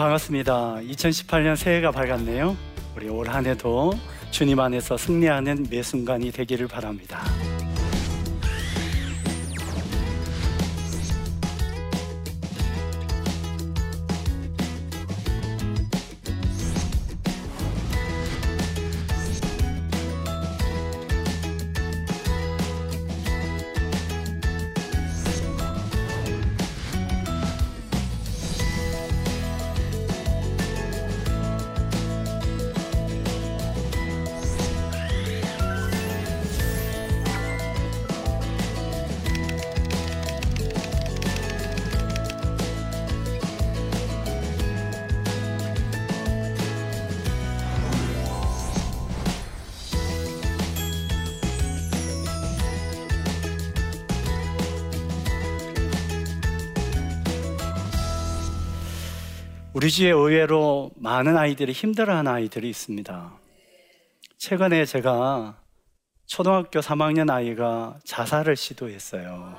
반갑습니다. 2018년 새해가 밝았네요. 우리 올 한 해도 주님 안에서 승리하는 매 순간이 되기를 바랍니다. 우리 주에 의외로 많은 아이들이 힘들어하는 아이들이 있습니다. 최근에 제가 초등학교 3학년 아이가 자살을 시도했어요.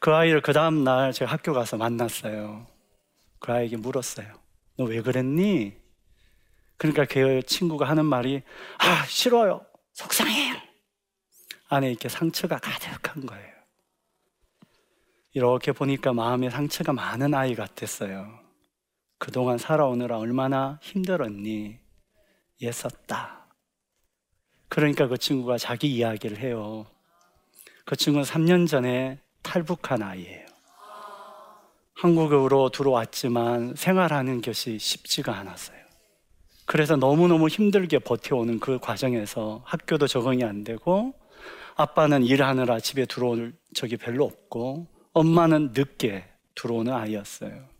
그 아이를 그 다음날 제가 학교 가서 만났어요. 그 아이에게 물었어요. 너 왜 그랬니? 그러니까 그 친구가 하는 말이, 아, 싫어요. 속상해요. 안에 이렇게 상처가 가득한 거예요. 이렇게 보니까 마음에 상처가 많은 아이 같았어요. 그동안 살아오느라 얼마나 힘들었니? 애썼다. 그러니까 그 친구가 자기 이야기를 해요. 그 친구는 3년 전에 탈북한 아이예요. 한국으로 들어왔지만 생활하는 것이 쉽지가 않았어요. 그래서 너무너무 힘들게 버텨오는 그 과정에서 학교도 적응이 안 되고 아빠는 일하느라 집에 들어올 적이 별로 없고 엄마는 늦게 들어오는 아이였어요.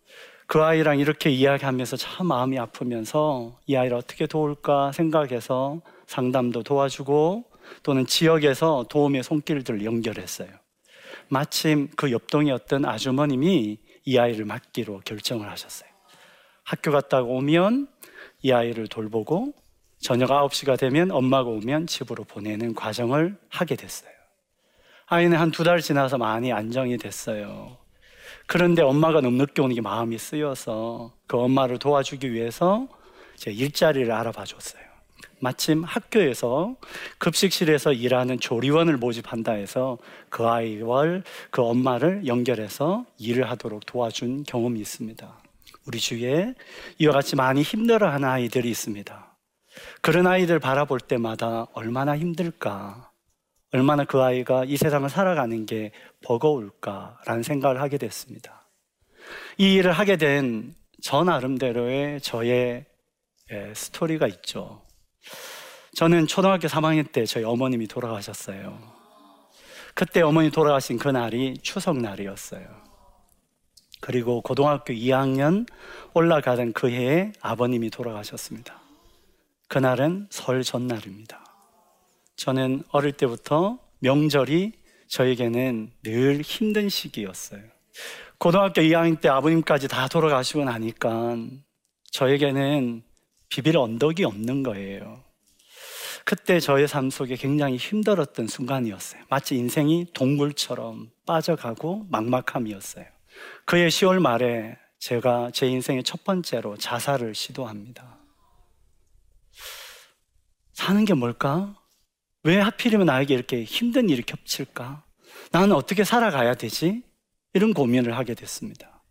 그 아이랑 이렇게 이야기하면서 참 마음이 아프면서 이 아이를 어떻게 도울까 생각해서 상담도 도와주고 또는 지역에서 도움의 손길들을 연결했어요. 마침 그 옆동에 어떤 아주머님이 이 아이를 맡기로 결정을 하셨어요. 학교 갔다가 오면 이 아이를 돌보고 저녁 9시가 되면 엄마가 오면 집으로 보내는 과정을 하게 됐어요. 아이는 한 두 달 지나서 많이 안정이 됐어요. 그런데 엄마가 너무 늦게 오는 게 마음이 쓰여서 그 엄마를 도와주기 위해서 제 일자리를 알아봐 줬어요. 마침 학교에서 급식실에서 일하는 조리원을 모집한다 해서 그 아이와 그 엄마를 연결해서 일을 하도록 도와준 경험이 있습니다. 우리 주위에 이와 같이 많이 힘들어하는 아이들이 있습니다. 그런 아이들 바라볼 때마다 얼마나 힘들까, 얼마나 그 아이가 이 세상을 살아가는 게 버거울까라는 생각을 하게 됐습니다. 이 일을 하게 된 저 나름대로의 저의 스토리가 있죠. 저는 초등학교 3학년 때 저희 어머님이 돌아가셨어요. 그때 어머니 돌아가신 그날이 추석날이었어요. 그리고 고등학교 2학년 올라가던 그 해에 아버님이 돌아가셨습니다. 그날은 설 전날입니다. 저는 어릴 때부터 명절이 저에게는 늘 힘든 시기였어요. 고등학교 2학년 때 아버님까지 다 돌아가시고 나니까 저에게는 비빌 언덕이 없는 거예요. 그때 저의 삶 속에 굉장히 힘들었던 순간이었어요. 마치 인생이 동굴처럼 빠져가고 막막함이었어요. 그해 10월 말에 제가 제 인생의 첫 번째로 자살을 시도합니다. 사는 게 뭘까? 왜 하필이면 나에게 이렇게 힘든 일이 겹칠까? 나는 어떻게 살아가야 되지? 이런 고민을 하게 됐습니다.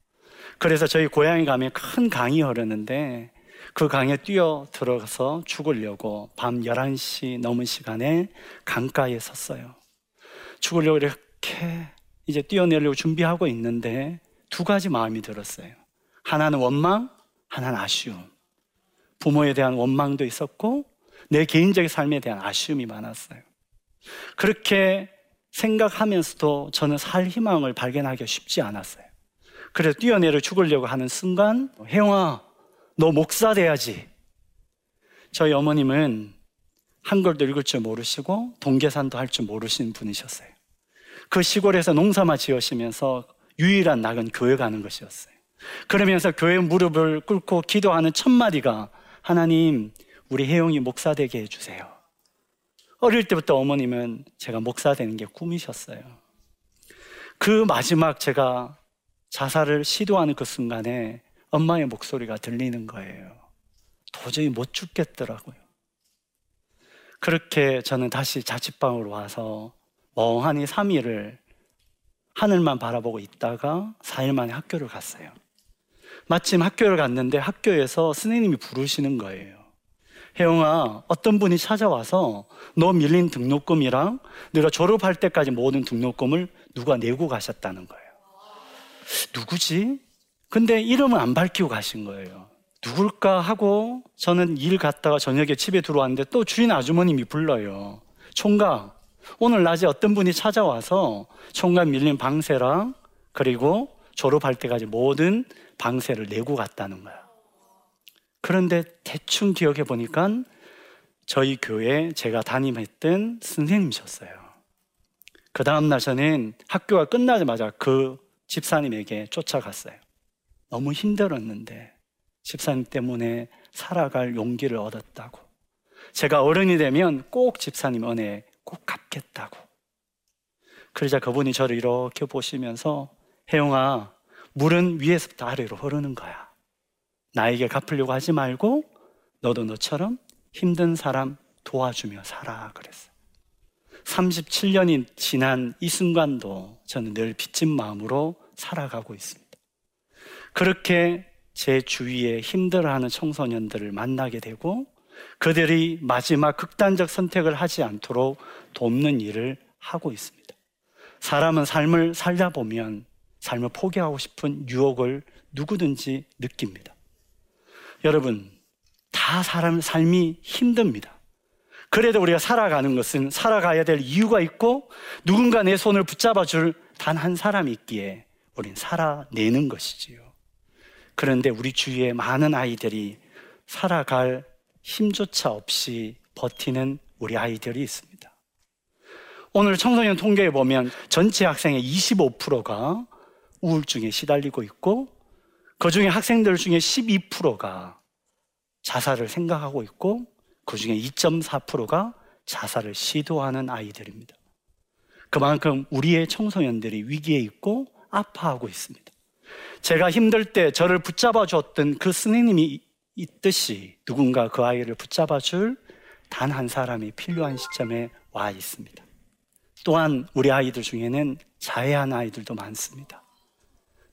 그래서 저희 고향에 가면 큰 강이 흐르는데 그 강에 뛰어 들어가서 죽으려고 밤 11시 넘은 시간에 강가에 섰어요. 죽으려고 이렇게 이제 뛰어내려고 준비하고 있는데 두 가지 마음이 들었어요. 하나는 원망, 하나는 아쉬움. 부모에 대한 원망도 있었고 내 개인적인 삶에 대한 아쉬움이 많았어요. 그렇게 생각하면서도 저는 살 희망을 발견하기가 쉽지 않았어요. 그래서 뛰어내려 죽으려고 하는 순간, 혜영아, 너 목사 돼야지. 저희 어머님은 한글도 읽을 줄 모르시고 동계산도 할 줄 모르시는 분이셨어요. 그 시골에서 농사만 지으시면서 유일한 낙은 교회 가는 것이었어요. 그러면서 교회 무릎을 꿇고 기도하는 첫 마디가 하나님, 우리 혜영이 목사 되게 해주세요. 어릴 때부터 어머님은 제가 목사 되는 게 꿈이셨어요. 그 마지막 제가 자살을 시도하는 그 순간에 엄마의 목소리가 들리는 거예요. 도저히 못 죽겠더라고요. 그렇게 저는 다시 자취방으로 와서 멍하니 3일을 하늘만 바라보고 있다가 4일 만에 학교를 갔어요. 마침 학교를 갔는데 학교에서 선생님이 부르시는 거예요. 혜영아, 어떤 분이 찾아와서 너 밀린 등록금이랑 내가 졸업할 때까지 모든 등록금을 누가 내고 가셨다는 거예요. 누구지? 근데 이름은 안 밝히고 가신 거예요. 누굴까 하고 저는 일 갔다가 저녁에 집에 들어왔는데 또 주인 아주머님이 불러요. 총각, 오늘 낮에 어떤 분이 찾아와서 총각 밀린 방세랑 그리고 졸업할 때까지 모든 방세를 내고 갔다는 거야. 그런데 대충 기억해 보니까 저희 교회 제가 담임했던 선생님이셨어요. 그 다음날 저는 학교가 끝나자마자 그 집사님에게 쫓아갔어요. 너무 힘들었는데 집사님 때문에 살아갈 용기를 얻었다고. 제가 어른이 되면 꼭 집사님 은혜 꼭 갚겠다고. 그러자 그분이 저를 이렇게 보시면서 혜영아, 물은 위에서부터 아래로 흐르는 거야. 나에게 갚으려고 하지 말고 너도 너처럼 힘든 사람 도와주며 살아. 그랬어요. 37년이 지난 이 순간도 저는 늘 빚진 마음으로 살아가고 있습니다. 그렇게 제 주위에 힘들어하는 청소년들을 만나게 되고 그들이 마지막 극단적 선택을 하지 않도록 돕는 일을 하고 있습니다. 사람은 삶을 살다 보면 삶을 포기하고 싶은 유혹을 누구든지 느낍니다. 여러분, 다 사람 삶이 힘듭니다. 그래도 우리가 살아가는 것은 살아가야 될 이유가 있고 누군가 내 손을 붙잡아 줄 단 한 사람이 있기에 우린 살아내는 것이지요. 그런데 우리 주위에 많은 아이들이 살아갈 힘조차 없이 버티는 우리 아이들이 있습니다. 오늘 청소년 통계에 보면 전체 학생의 25%가 우울증에 시달리고 있고 그 중에 학생들 중에 12%가 자살을 생각하고 있고 그 중에 2.4%가 자살을 시도하는 아이들입니다. 그만큼 우리의 청소년들이 위기에 있고 아파하고 있습니다. 제가 힘들 때 저를 붙잡아 줬던 그 스님이 있듯이 누군가 그 아이를 붙잡아 줄 단 한 사람이 필요한 시점에 와 있습니다. 또한 우리 아이들 중에는 자해한 아이들도 많습니다.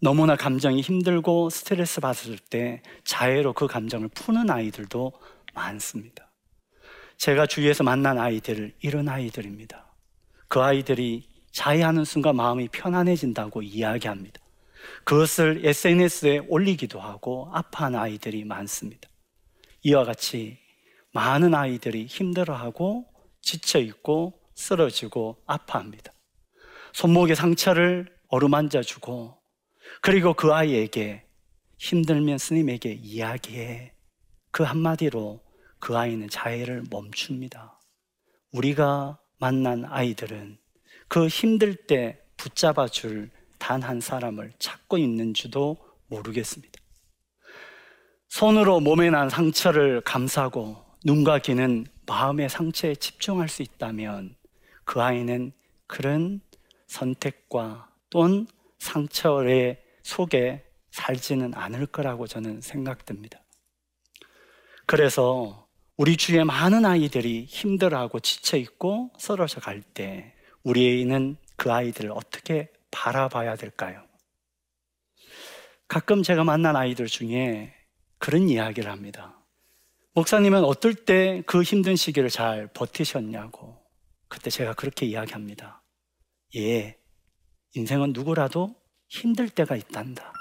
너무나 감정이 힘들고 스트레스 받을 때 자해로 그 감정을 푸는 아이들도 많습니다. 제가 주위에서 만난 아이들, 이런 아이들입니다. 그 아이들이 자해하는 순간 마음이 편안해진다고 이야기합니다. 그것을 SNS에 올리기도 하고 아파하는 아이들이 많습니다. 이와 같이 많은 아이들이 힘들어하고 지쳐있고 쓰러지고 아파합니다. 손목의 상처를 어루만져 주고 그리고 그 아이에게 힘들면 스님에게 이야기해. 그 한마디로 그 아이는 자해를 멈춥니다. 우리가 만난 아이들은 그 힘들 때 붙잡아 줄 단 한 사람을 찾고 있는지도 모르겠습니다. 손으로 몸에 난 상처를 감싸고 눈과 귀는 마음의 상처에 집중할 수 있다면 그 아이는 그런 선택과 또는 상처의 속에 살지는 않을 거라고 저는 생각됩니다. 그래서 우리 주위에 많은 아이들이 힘들어하고 지쳐있고 쓰러져 갈 때 우리는 그 아이들을 어떻게 바라봐야 될까요? 가끔 제가 만난 아이들 중에 그런 이야기를 합니다. 목사님은 어떨 때 그 힘든 시기를 잘 버티셨냐고. 그때 제가 그렇게 이야기합니다. 예, 인생은 누구라도 힘들 때가 있단다.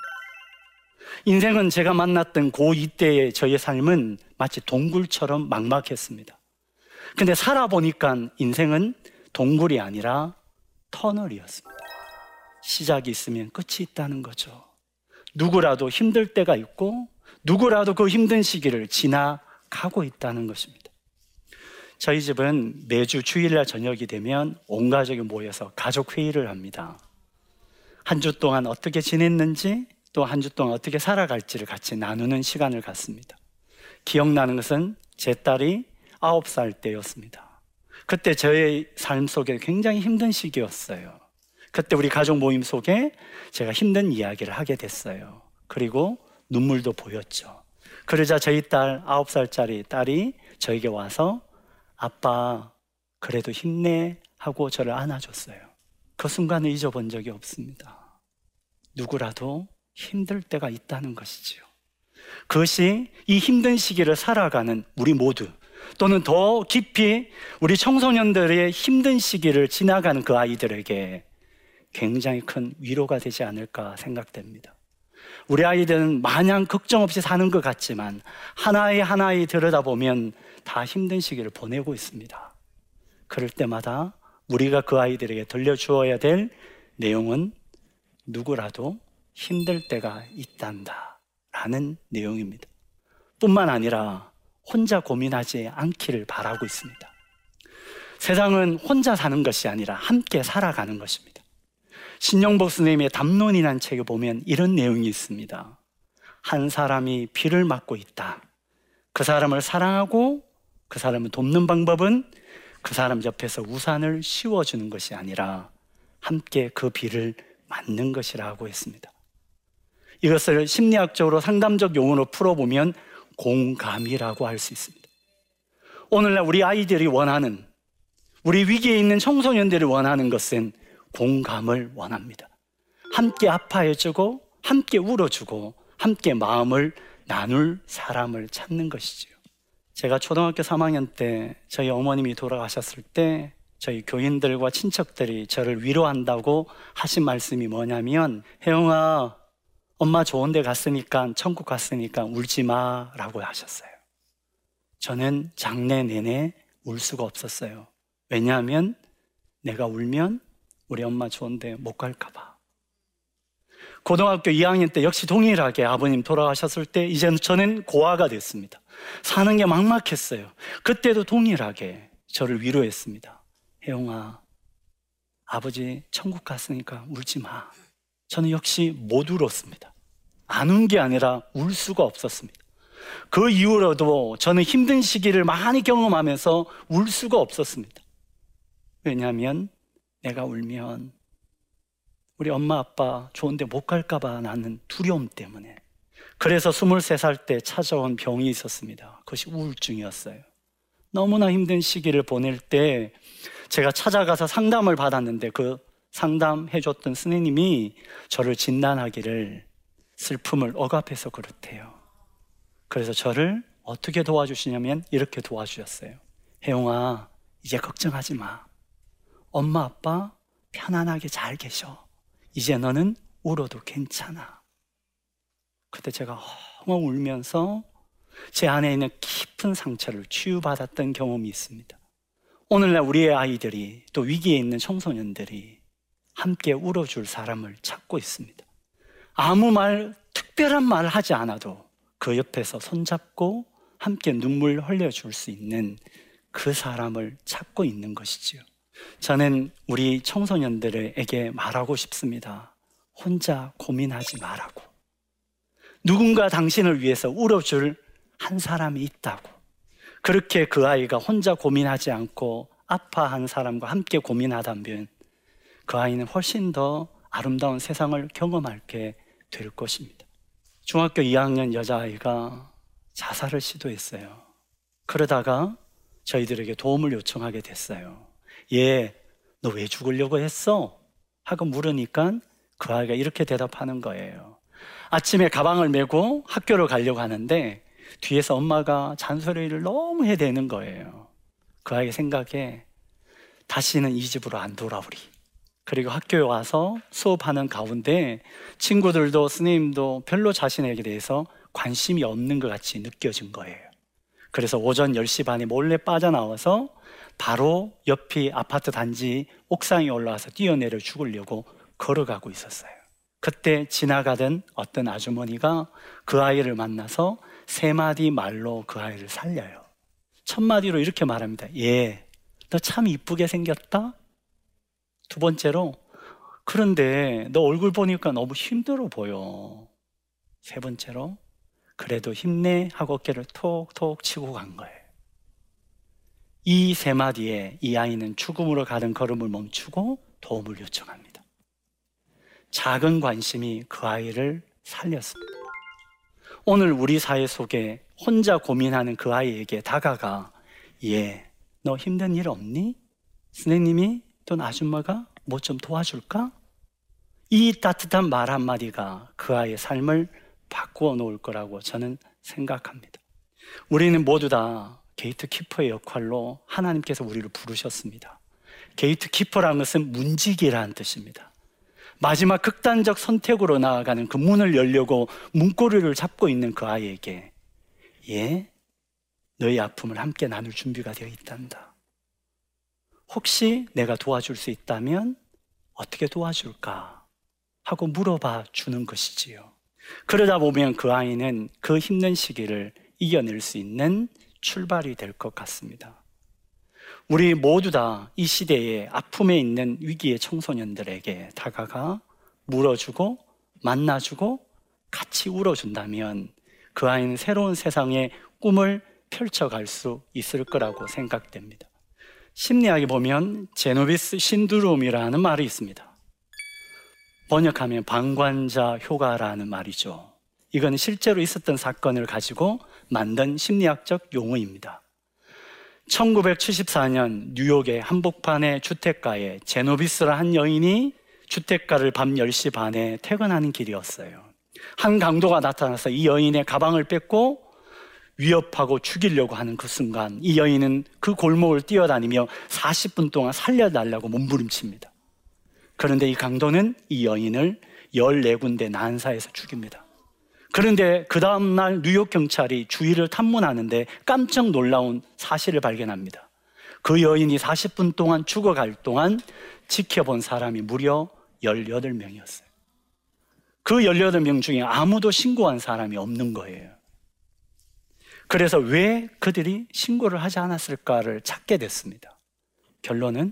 인생은 제가 만났던 고2 때의 저의 삶은 마치 동굴처럼 막막했습니다. 근데 살아보니까 인생은 동굴이 아니라 터널이었습니다. 시작이 있으면 끝이 있다는 거죠. 누구라도 힘들 때가 있고, 누구라도 그 힘든 시기를 지나가고 있다는 것입니다. 저희 집은 매주 주일날 저녁이 되면 온 가족이 모여서 가족 회의를 합니다. 한 주 동안 어떻게 지냈는지 또 한 주 동안 어떻게 살아갈지를 같이 나누는 시간을 갖습니다. 기억나는 것은 제 딸이 아홉 살 때였습니다. 그때 저의 삶 속에 굉장히 힘든 시기였어요. 그때 우리 가족 모임 속에 제가 힘든 이야기를 하게 됐어요. 그리고 눈물도 보였죠. 그러자 저희 딸, 아홉 살짜리 딸이 저에게 와서 아빠, 그래도 힘내 하고 저를 안아줬어요. 그 순간을 잊어본 적이 없습니다. 누구라도 힘들 때가 있다는 것이지요. 그것이 이 힘든 시기를 살아가는 우리 모두 또는 더 깊이 우리 청소년들의 힘든 시기를 지나가는 그 아이들에게 굉장히 큰 위로가 되지 않을까 생각됩니다. 우리 아이들은 마냥 걱정 없이 사는 것 같지만 하나의 하나의 들여다보면 다 힘든 시기를 보내고 있습니다. 그럴 때마다 우리가 그 아이들에게 들려주어야 될 내용은 누구라도 힘들 때가 있단다. 라는 내용입니다. 뿐만 아니라 혼자 고민하지 않기를 바라고 있습니다. 세상은 혼자 사는 것이 아니라 함께 살아가는 것입니다. 신영복 스님의 담론이라는 책에 보면 이런 내용이 있습니다. 한 사람이 비를 맞고 있다. 그 사람을 사랑하고 그 사람을 돕는 방법은 그 사람 옆에서 우산을 씌워주는 것이 아니라 함께 그 비를 맞는 것이라고 했습니다. 이것을 심리학적으로 상담적 용어로 풀어보면 공감이라고 할 수 있습니다. 오늘날 우리 아이들이 원하는, 우리 위기에 있는 청소년들이 원하는 것은 공감을 원합니다. 함께 아파해주고, 함께 울어주고, 함께 마음을 나눌 사람을 찾는 것이지요. 제가 초등학교 3학년 때 저희 어머님이 돌아가셨을 때 저희 교인들과 친척들이 저를 위로한다고 하신 말씀이 뭐냐면 혜영아 엄마 좋은 데 갔으니까 천국 갔으니까 울지 마라고 하셨어요. 저는 장래 내내 울 수가 없었어요. 왜냐하면 내가 울면 우리 엄마 좋은 데 못 갈까 봐. 고등학교 2학년 때 역시 동일하게 아버님 돌아가셨을 때 이제는 저는 고아가 됐습니다. 사는 게 막막했어요. 그때도 동일하게 저를 위로했습니다. 혜영아, 아버지 천국 갔으니까 울지 마. 저는 역시 못 울었습니다. 안 운 게 아니라 울 수가 없었습니다. 그 이후로도 저는 힘든 시기를 많이 경험하면서 울 수가 없었습니다. 왜냐하면 내가 울면 우리 엄마 아빠 좋은데 못 갈까봐 나는 두려움 때문에. 그래서 23살 때 찾아온 병이 있었습니다. 그것이 우울증이었어요. 너무나 힘든 시기를 보낼 때 제가 찾아가서 상담을 받았는데 그 상담해줬던 스님이 저를 진단하기를 슬픔을 억압해서 그렇대요. 그래서 저를 어떻게 도와주시냐면 이렇게 도와주셨어요. 혜영아, 이제 걱정하지 마. 엄마, 아빠 편안하게 잘 계셔. 이제 너는 울어도 괜찮아. 그때 제가 엉엉 울면서 제 안에 있는 깊은 상처를 치유받았던 경험이 있습니다. 오늘날 우리의 아이들이 또 위기에 있는 청소년들이 함께 울어줄 사람을 찾고 있습니다. 아무 말, 특별한 말 하지 않아도 그 옆에서 손잡고 함께 눈물 흘려줄 수 있는 그 사람을 찾고 있는 것이지요. 저는 우리 청소년들에게 말하고 싶습니다. 혼자 고민하지 말라고. 누군가 당신을 위해서 울어줄 한 사람이 있다고. 그렇게 그 아이가 혼자 고민하지 않고 아파한 사람과 함께 고민하다면 그 아이는 훨씬 더 아름다운 세상을 경험하게 될 것입니다. 중학교 2학년 여자아이가 자살을 시도했어요. 그러다가 저희들에게 도움을 요청하게 됐어요. 얘, 너 왜 죽으려고 했어? 하고 물으니까 그 아이가 이렇게 대답하는 거예요. 아침에 가방을 메고 학교를 가려고 하는데 뒤에서 엄마가 잔소리를 너무 해대는 거예요. 그 아이의 생각에 다시는 이 집으로 안 돌아오리. 그리고 학교에 와서 수업하는 가운데 친구들도 스님도 별로 자신에게 대해서 관심이 없는 것 같이 느껴진 거예요. 그래서 오전 10시 반에 몰래 빠져나와서 바로 옆이 아파트 단지 옥상에 올라와서 뛰어내려 죽으려고 걸어가고 있었어요. 그때 지나가던 어떤 아주머니가 그 아이를 만나서 세 마디 말로 그 아이를 살려요. 첫 마디로 이렇게 말합니다. 예, 너 참 이쁘게 생겼다? 두 번째로, 그런데 너 얼굴 보니까 너무 힘들어 보여. 세 번째로, 그래도 힘내 하고 어깨를 톡톡 치고 간 거예요. 이 세 마디에 이 아이는 죽음으로 가는 걸음을 멈추고 도움을 요청합니다. 작은 관심이 그 아이를 살렸습니다. 오늘 우리 사회 속에 혼자 고민하는 그 아이에게 다가가 예, 너 힘든 일 없니? 선생님이 또는 아줌마가 뭐 좀 도와줄까? 이 따뜻한 말 한마디가 그 아이의 삶을 바꾸어 놓을 거라고 저는 생각합니다. 우리는 모두 다 gatekeeper의 역할로 하나님께서 우리를 부르셨습니다. gatekeeper라는 것은 문지기라는 뜻입니다. 마지막 극단적 선택으로 나아가는 그 문을 열려고 문고리를 잡고 있는 그 아이에게 얘, 너의 아픔을 함께 나눌 준비가 되어 있단다. 혹시 내가 도와줄 수 있다면 어떻게 도와줄까? 하고 물어봐 주는 것이지요. 그러다 보면 그 아이는 그 힘든 시기를 이겨낼 수 있는 출발이 될 것 같습니다. 우리 모두 다 이 시대에 아픔에 있는 위기의 청소년들에게 다가가 물어주고 만나주고 같이 울어준다면 그 아이는 새로운 세상의 꿈을 펼쳐갈 수 있을 거라고 생각됩니다. 심리학에 보면 제노비스 신드롬이라는 말이 있습니다. 번역하면 방관자 효과라는 말이죠. 이건 실제로 있었던 사건을 가지고 만든 심리학적 용어입니다. 1974년 뉴욕의 한복판의 주택가에 제노비스라 한 여인이 주택가를 밤 10시 반에 퇴근하는 길이었어요. 한 강도가 나타나서 이 여인의 가방을 뺏고 위협하고 죽이려고 하는 그 순간 이 여인은 그 골목을 뛰어다니며 40분 동안 살려달라고 몸부림칩니다. 그런데 이 강도는 이 여인을 14군데 난사해서 죽입니다. 그런데 그 다음날 뉴욕 경찰이 주위를 탐문하는데 깜짝 놀라운 사실을 발견합니다. 그 여인이 40분 동안 죽어갈 동안 지켜본 사람이 무려 18명이었어요. 그 18명 중에 아무도 신고한 사람이 없는 거예요. 그래서 왜 그들이 신고를 하지 않았을까를 찾게 됐습니다. 결론은,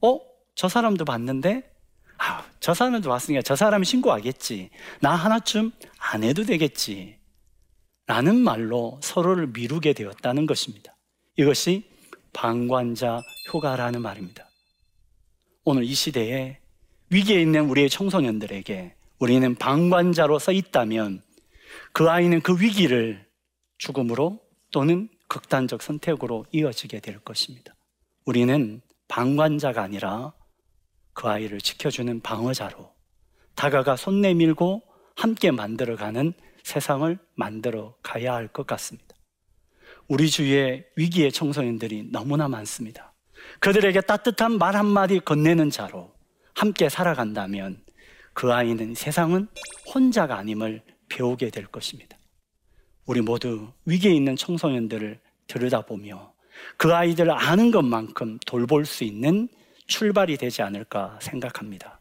어? 저 사람도 봤는데, 아, 저 사람도 봤으니까 저 사람이 신고하겠지. 나 하나쯤 안 해도 되겠지. 라는 말로 서로를 미루게 되었다는 것입니다. 이것이 방관자 효과라는 말입니다. 오늘 이 시대에 위기에 있는 우리의 청소년들에게 우리는 방관자로서 있다면 그 아이는 그 위기를 죽음으로 또는 극단적 선택으로 이어지게 될 것입니다. 우리는 방관자가 아니라 그 아이를 지켜주는 방어자로 다가가 손 내밀고 함께 만들어가는 세상을 만들어 가야 할 것 같습니다. 우리 주위에 위기의 청소년들이 너무나 많습니다. 그들에게 따뜻한 말 한마디 건네는 자로 함께 살아간다면 그 아이는 세상은 혼자가 아님을 배우게 될 것입니다. 우리 모두 위기에 있는 청소년들을 들여다보며 그 아이들을 아는 것만큼 돌볼 수 있는 출발이 되지 않을까 생각합니다.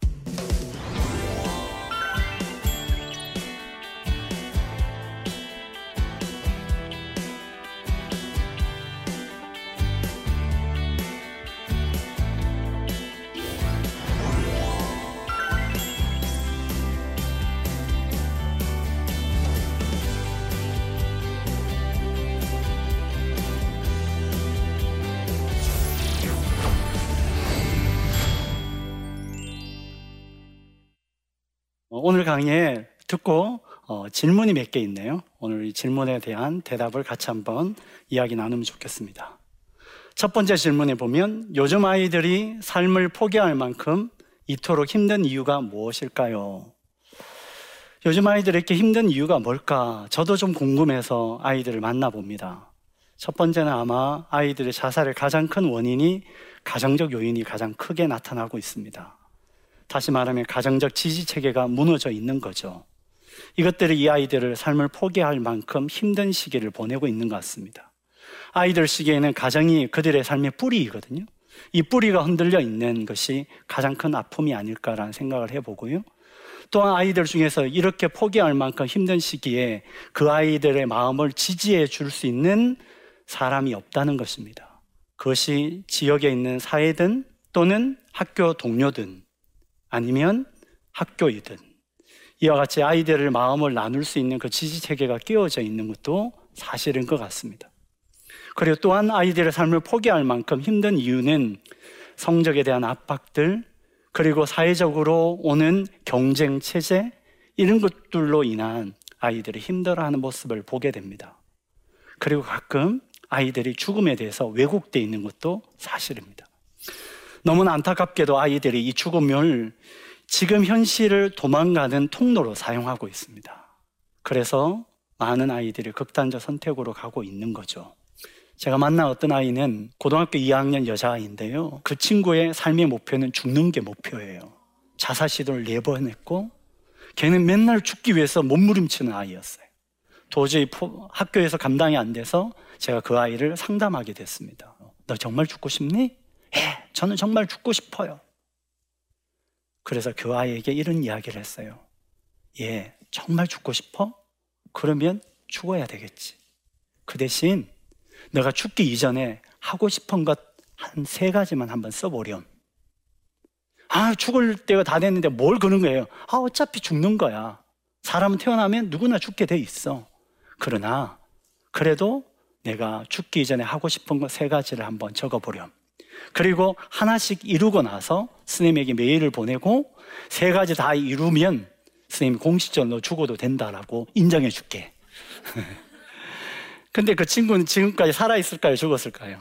강의에 듣고 어, 질문이 몇 개 있네요. 오늘 이 질문에 대한 대답을 같이 한번 이야기 나누면 좋겠습니다. 첫 번째 질문에 보면 요즘 아이들이 삶을 포기할 만큼 이토록 힘든 이유가 무엇일까요? 요즘 아이들이 이렇게 힘든 이유가 뭘까? 저도 좀 궁금해서 아이들을 만나봅니다. 첫 번째는 아마 아이들의 자살의 가장 큰 원인이 가정적 요인이 가장 크게 나타나고 있습니다. 다시 말하면 가정적 지지 체계가 무너져 있는 거죠. 이것들이 이 아이들을 삶을 포기할 만큼 힘든 시기를 보내고 있는 것 같습니다. 아이들 시기에는 가정이 그들의 삶의 뿌리이거든요. 이 뿌리가 흔들려 있는 것이 가장 큰 아픔이 아닐까라는 생각을 해보고요. 또한 아이들 중에서 이렇게 포기할 만큼 힘든 시기에 그 아이들의 마음을 지지해 줄 수 있는 사람이 없다는 것입니다. 그것이 지역에 있는 사회든 또는 학교 동료든 아니면 학교이든 이와 같이 아이들을 마음을 나눌 수 있는 그 지지 체계가 끼워져 있는 것도 사실인 것 같습니다. 그리고 또한 아이들의 삶을 포기할 만큼 힘든 이유는 성적에 대한 압박들, 그리고 사회적으로 오는 경쟁 체제 이런 것들로 인한 아이들이 힘들어하는 모습을 보게 됩니다. 그리고 가끔 아이들이 죽음에 대해서 왜곡되어 있는 것도 사실입니다. 너무나 안타깝게도 아이들이 이 죽음을 지금 현실을 도망가는 통로로 사용하고 있습니다. 그래서 많은 아이들이 극단적 선택으로 가고 있는 거죠. 제가 만난 어떤 아이는 고등학교 2학년 여자아이인데요. 그 친구의 삶의 목표는 죽는 게 목표예요. 자살 시도를 네번 했고, 걔는 맨날 죽기 위해서 몸부림치는 아이였어요. 도저히 학교에서 감당이 안 돼서 제가 그 아이를 상담하게 됐습니다. 너 정말 죽고 싶니? 예, 저는 정말 죽고 싶어요. 그래서 그 아이에게 이런 이야기를 했어요. 예, 정말 죽고 싶어? 그러면 죽어야 되겠지. 그 대신 내가 죽기 이전에 하고 싶은 것 한 세 가지만 한번 써보렴. 아, 죽을 때가 다 됐는데 뭘 그런 거예요? 아, 어차피 죽는 거야. 사람은 태어나면 누구나 죽게 돼 있어. 그러나, 그래도 내가 죽기 이전에 하고 싶은 것 세 가지를 한번 적어보렴. 그리고 하나씩 이루고 나서 스님에게 메일을 보내고 세 가지 다 이루면 스님 공식적으로 죽어도 된다라고 인정해 줄게. 근데 그 친구는 지금까지 살아있을까요? 죽었을까요?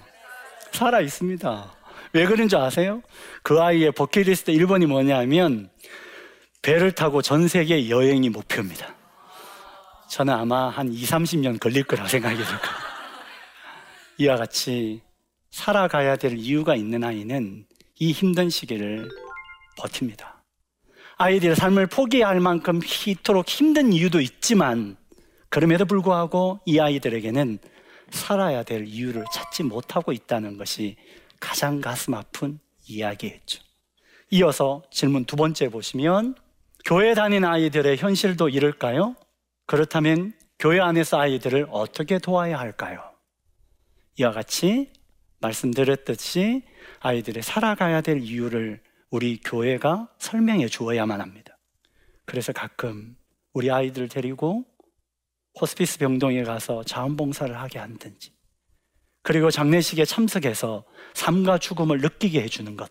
살아있습니다. 왜 그런 줄 아세요? 그 아이의 버킷리스트 1번이 뭐냐면 배를 타고 전 세계 여행이 목표입니다. 저는 아마 한 2, 30년 걸릴 거라 생각이 들어요. 이와 같이 살아가야 될 이유가 있는 아이는 이 힘든 시기를 버팁니다. 아이들의 삶을 포기할 만큼 이토록 힘든 이유도 있지만 그럼에도 불구하고 이 아이들에게는 살아야 될 이유를 찾지 못하고 있다는 것이 가장 가슴 아픈 이야기였죠. 이어서 질문 두 번째 보시면 교회 다니는 아이들의 현실도 이럴까요? 그렇다면 교회 안에서 아이들을 어떻게 도와야 할까요? 이와 같이 말씀드렸듯이 아이들의 살아가야 될 이유를 우리 교회가 설명해 주어야만 합니다. 그래서 가끔 우리 아이들 데리고 호스피스 병동에 가서 자원봉사를 하게 한든지 그리고 장례식에 참석해서 삶과 죽음을 느끼게 해주는 것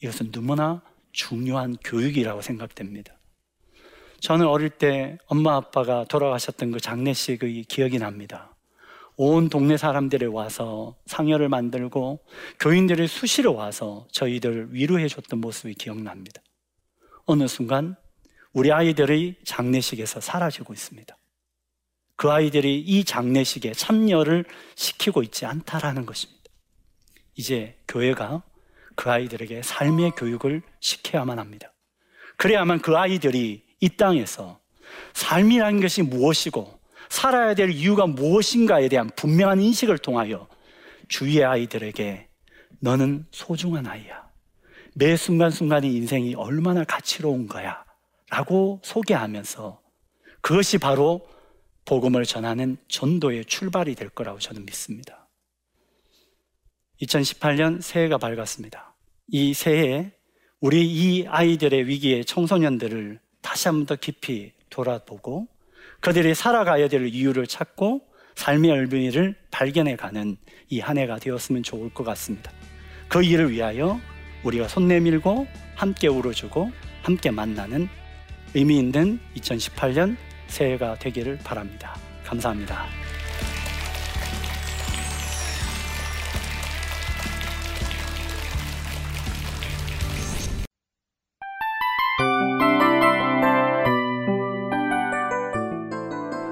이것은 너무나 중요한 교육이라고 생각됩니다. 저는 어릴 때 엄마 아빠가 돌아가셨던 그 장례식의 기억이 납니다. 온 동네 사람들이 와서 상여를 만들고 교인들이 수시로 와서 저희들 위로해 줬던 모습이 기억납니다. 어느 순간 우리 아이들의 장례식에서 사라지고 있습니다. 그 아이들이 이 장례식에 참여를 시키고 있지 않다라는 것입니다. 이제 교회가 그 아이들에게 삶의 교육을 시켜야만 합니다. 그래야만 그 아이들이 이 땅에서 삶이라는 것이 무엇이고 살아야 될 이유가 무엇인가에 대한 분명한 인식을 통하여 주위의 아이들에게 너는 소중한 아이야. 매 순간순간의 인생이 얼마나 가치로운 거야. 라고 소개하면서 그것이 바로 복음을 전하는 전도의 출발이 될 거라고 저는 믿습니다. 2018년 새해가 밝았습니다. 이 새해에 우리 이 아이들의 위기의 청소년들을 다시 한 번 더 깊이 돌아보고 그들이 살아가야 될 이유를 찾고 삶의 열매를 발견해 가는 이 한 해가 되었으면 좋을 것 같습니다. 그 일을 위하여 우리가 손 내밀고 함께 울어주고 함께 만나는 의미 있는 2018년 새해가 되기를 바랍니다. 감사합니다.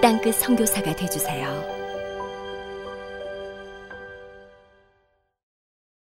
땅끝 선교사가 되주세요